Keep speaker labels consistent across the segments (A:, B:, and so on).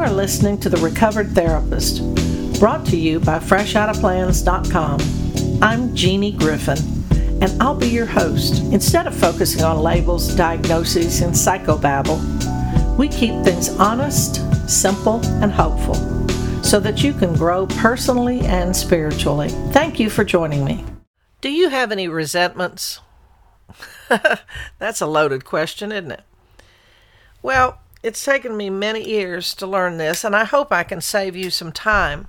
A: are listening to The Recovered Therapist, brought to you by FreshOuttaPlans.com. I'm Jeannie Griffin, and I'll be your host. Instead of focusing on labels, diagnoses, and psychobabble, we keep things honest, simple, and hopeful so that you can grow personally and spiritually. Thank you for joining me. Do you have any resentments? That's a loaded question, isn't it? Well, it's taken me many years to learn this, and I hope I can save you some time.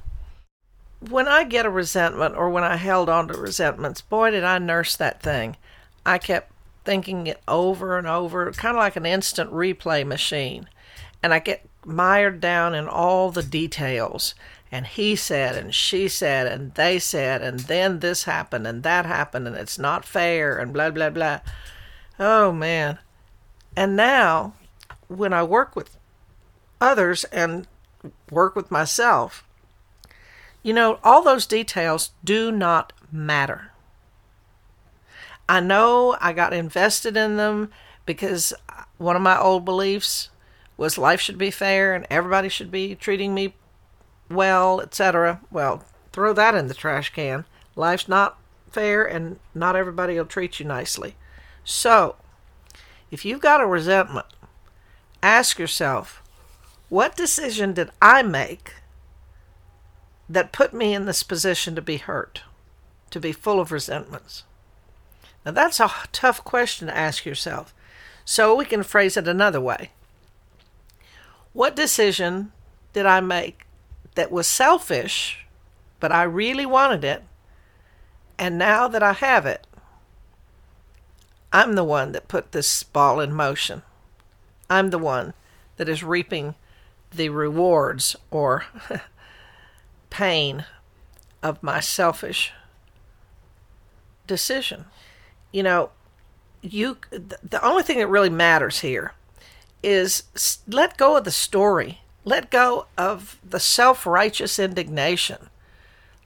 A: When I get a resentment or when I held on to resentments, boy, did I nurse that thing. I kept thinking it over and over, kind of like an instant replay machine. And I get mired down in all the details. And he said, and she said, and they said, and then this happened, and that happened, and it's not fair, and blah, blah, blah. Oh, man. And now when I work with others and work with myself, you know, all those details do not matter. I know I got invested in them because one of my old beliefs was life should be fair and everybody should be treating me well, etc. Well, throw that in the trash can. Life's not fair and not everybody will treat you nicely. So, if you've got a resentment ask yourself, what decision did I make that put me in this position to be hurt, to be full of resentments? Now, that's a tough question to ask yourself. So we can phrase it another way. What decision did I make that was selfish, but I really wanted it, and now that I have it, I'm the one that put this ball in motion? I'm the one that is reaping the rewards or pain of my selfish decision. You know, you the only thing that really matters here is let go of the story. Let go of the self-righteous indignation.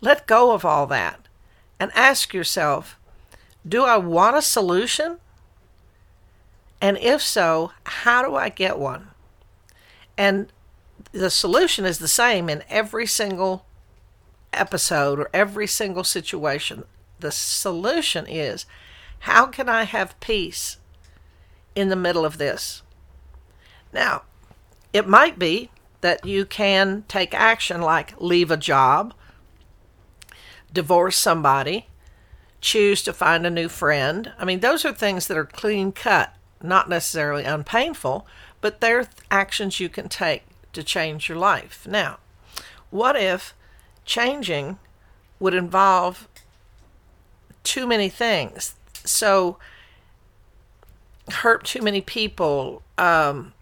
A: Let go of all that and ask yourself, do I want a solution and if so, how do I get one? And the solution is the same in every single episode or every single situation. The solution is how can I have peace in the middle of this? Now, it might be that you can take action like leave a job, divorce somebody, choose to find a new friend. I mean, those are things that are clean cut not necessarily unpainful, but they're actions you can take to change your life. Now, what if changing would involve too many things? So, hurt too many people. Um,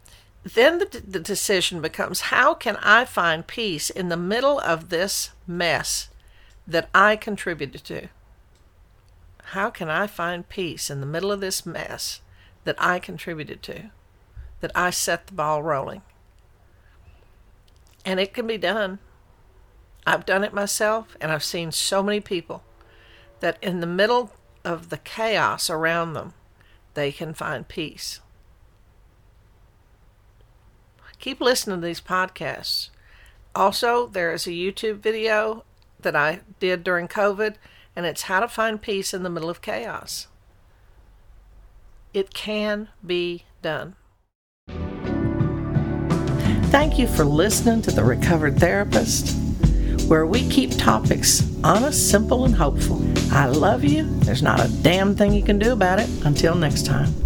A: then the, the decision becomes how can I find peace in the middle of this mess that I contributed to? How can I find peace in the middle of this mess that I contributed to, that I set the ball rolling. And it can be done. I've done it myself, and I've seen so many people that in the middle of the chaos around them, they can find peace. Keep listening to these podcasts. Also, there is a YouTube video that I did during COVID, and it's how to find peace in the middle of chaos. It can be done. Thank you for listening to The Recovered Therapist, where we keep topics honest, simple, and hopeful. I love you. There's not a damn thing you can do about it. Until next time.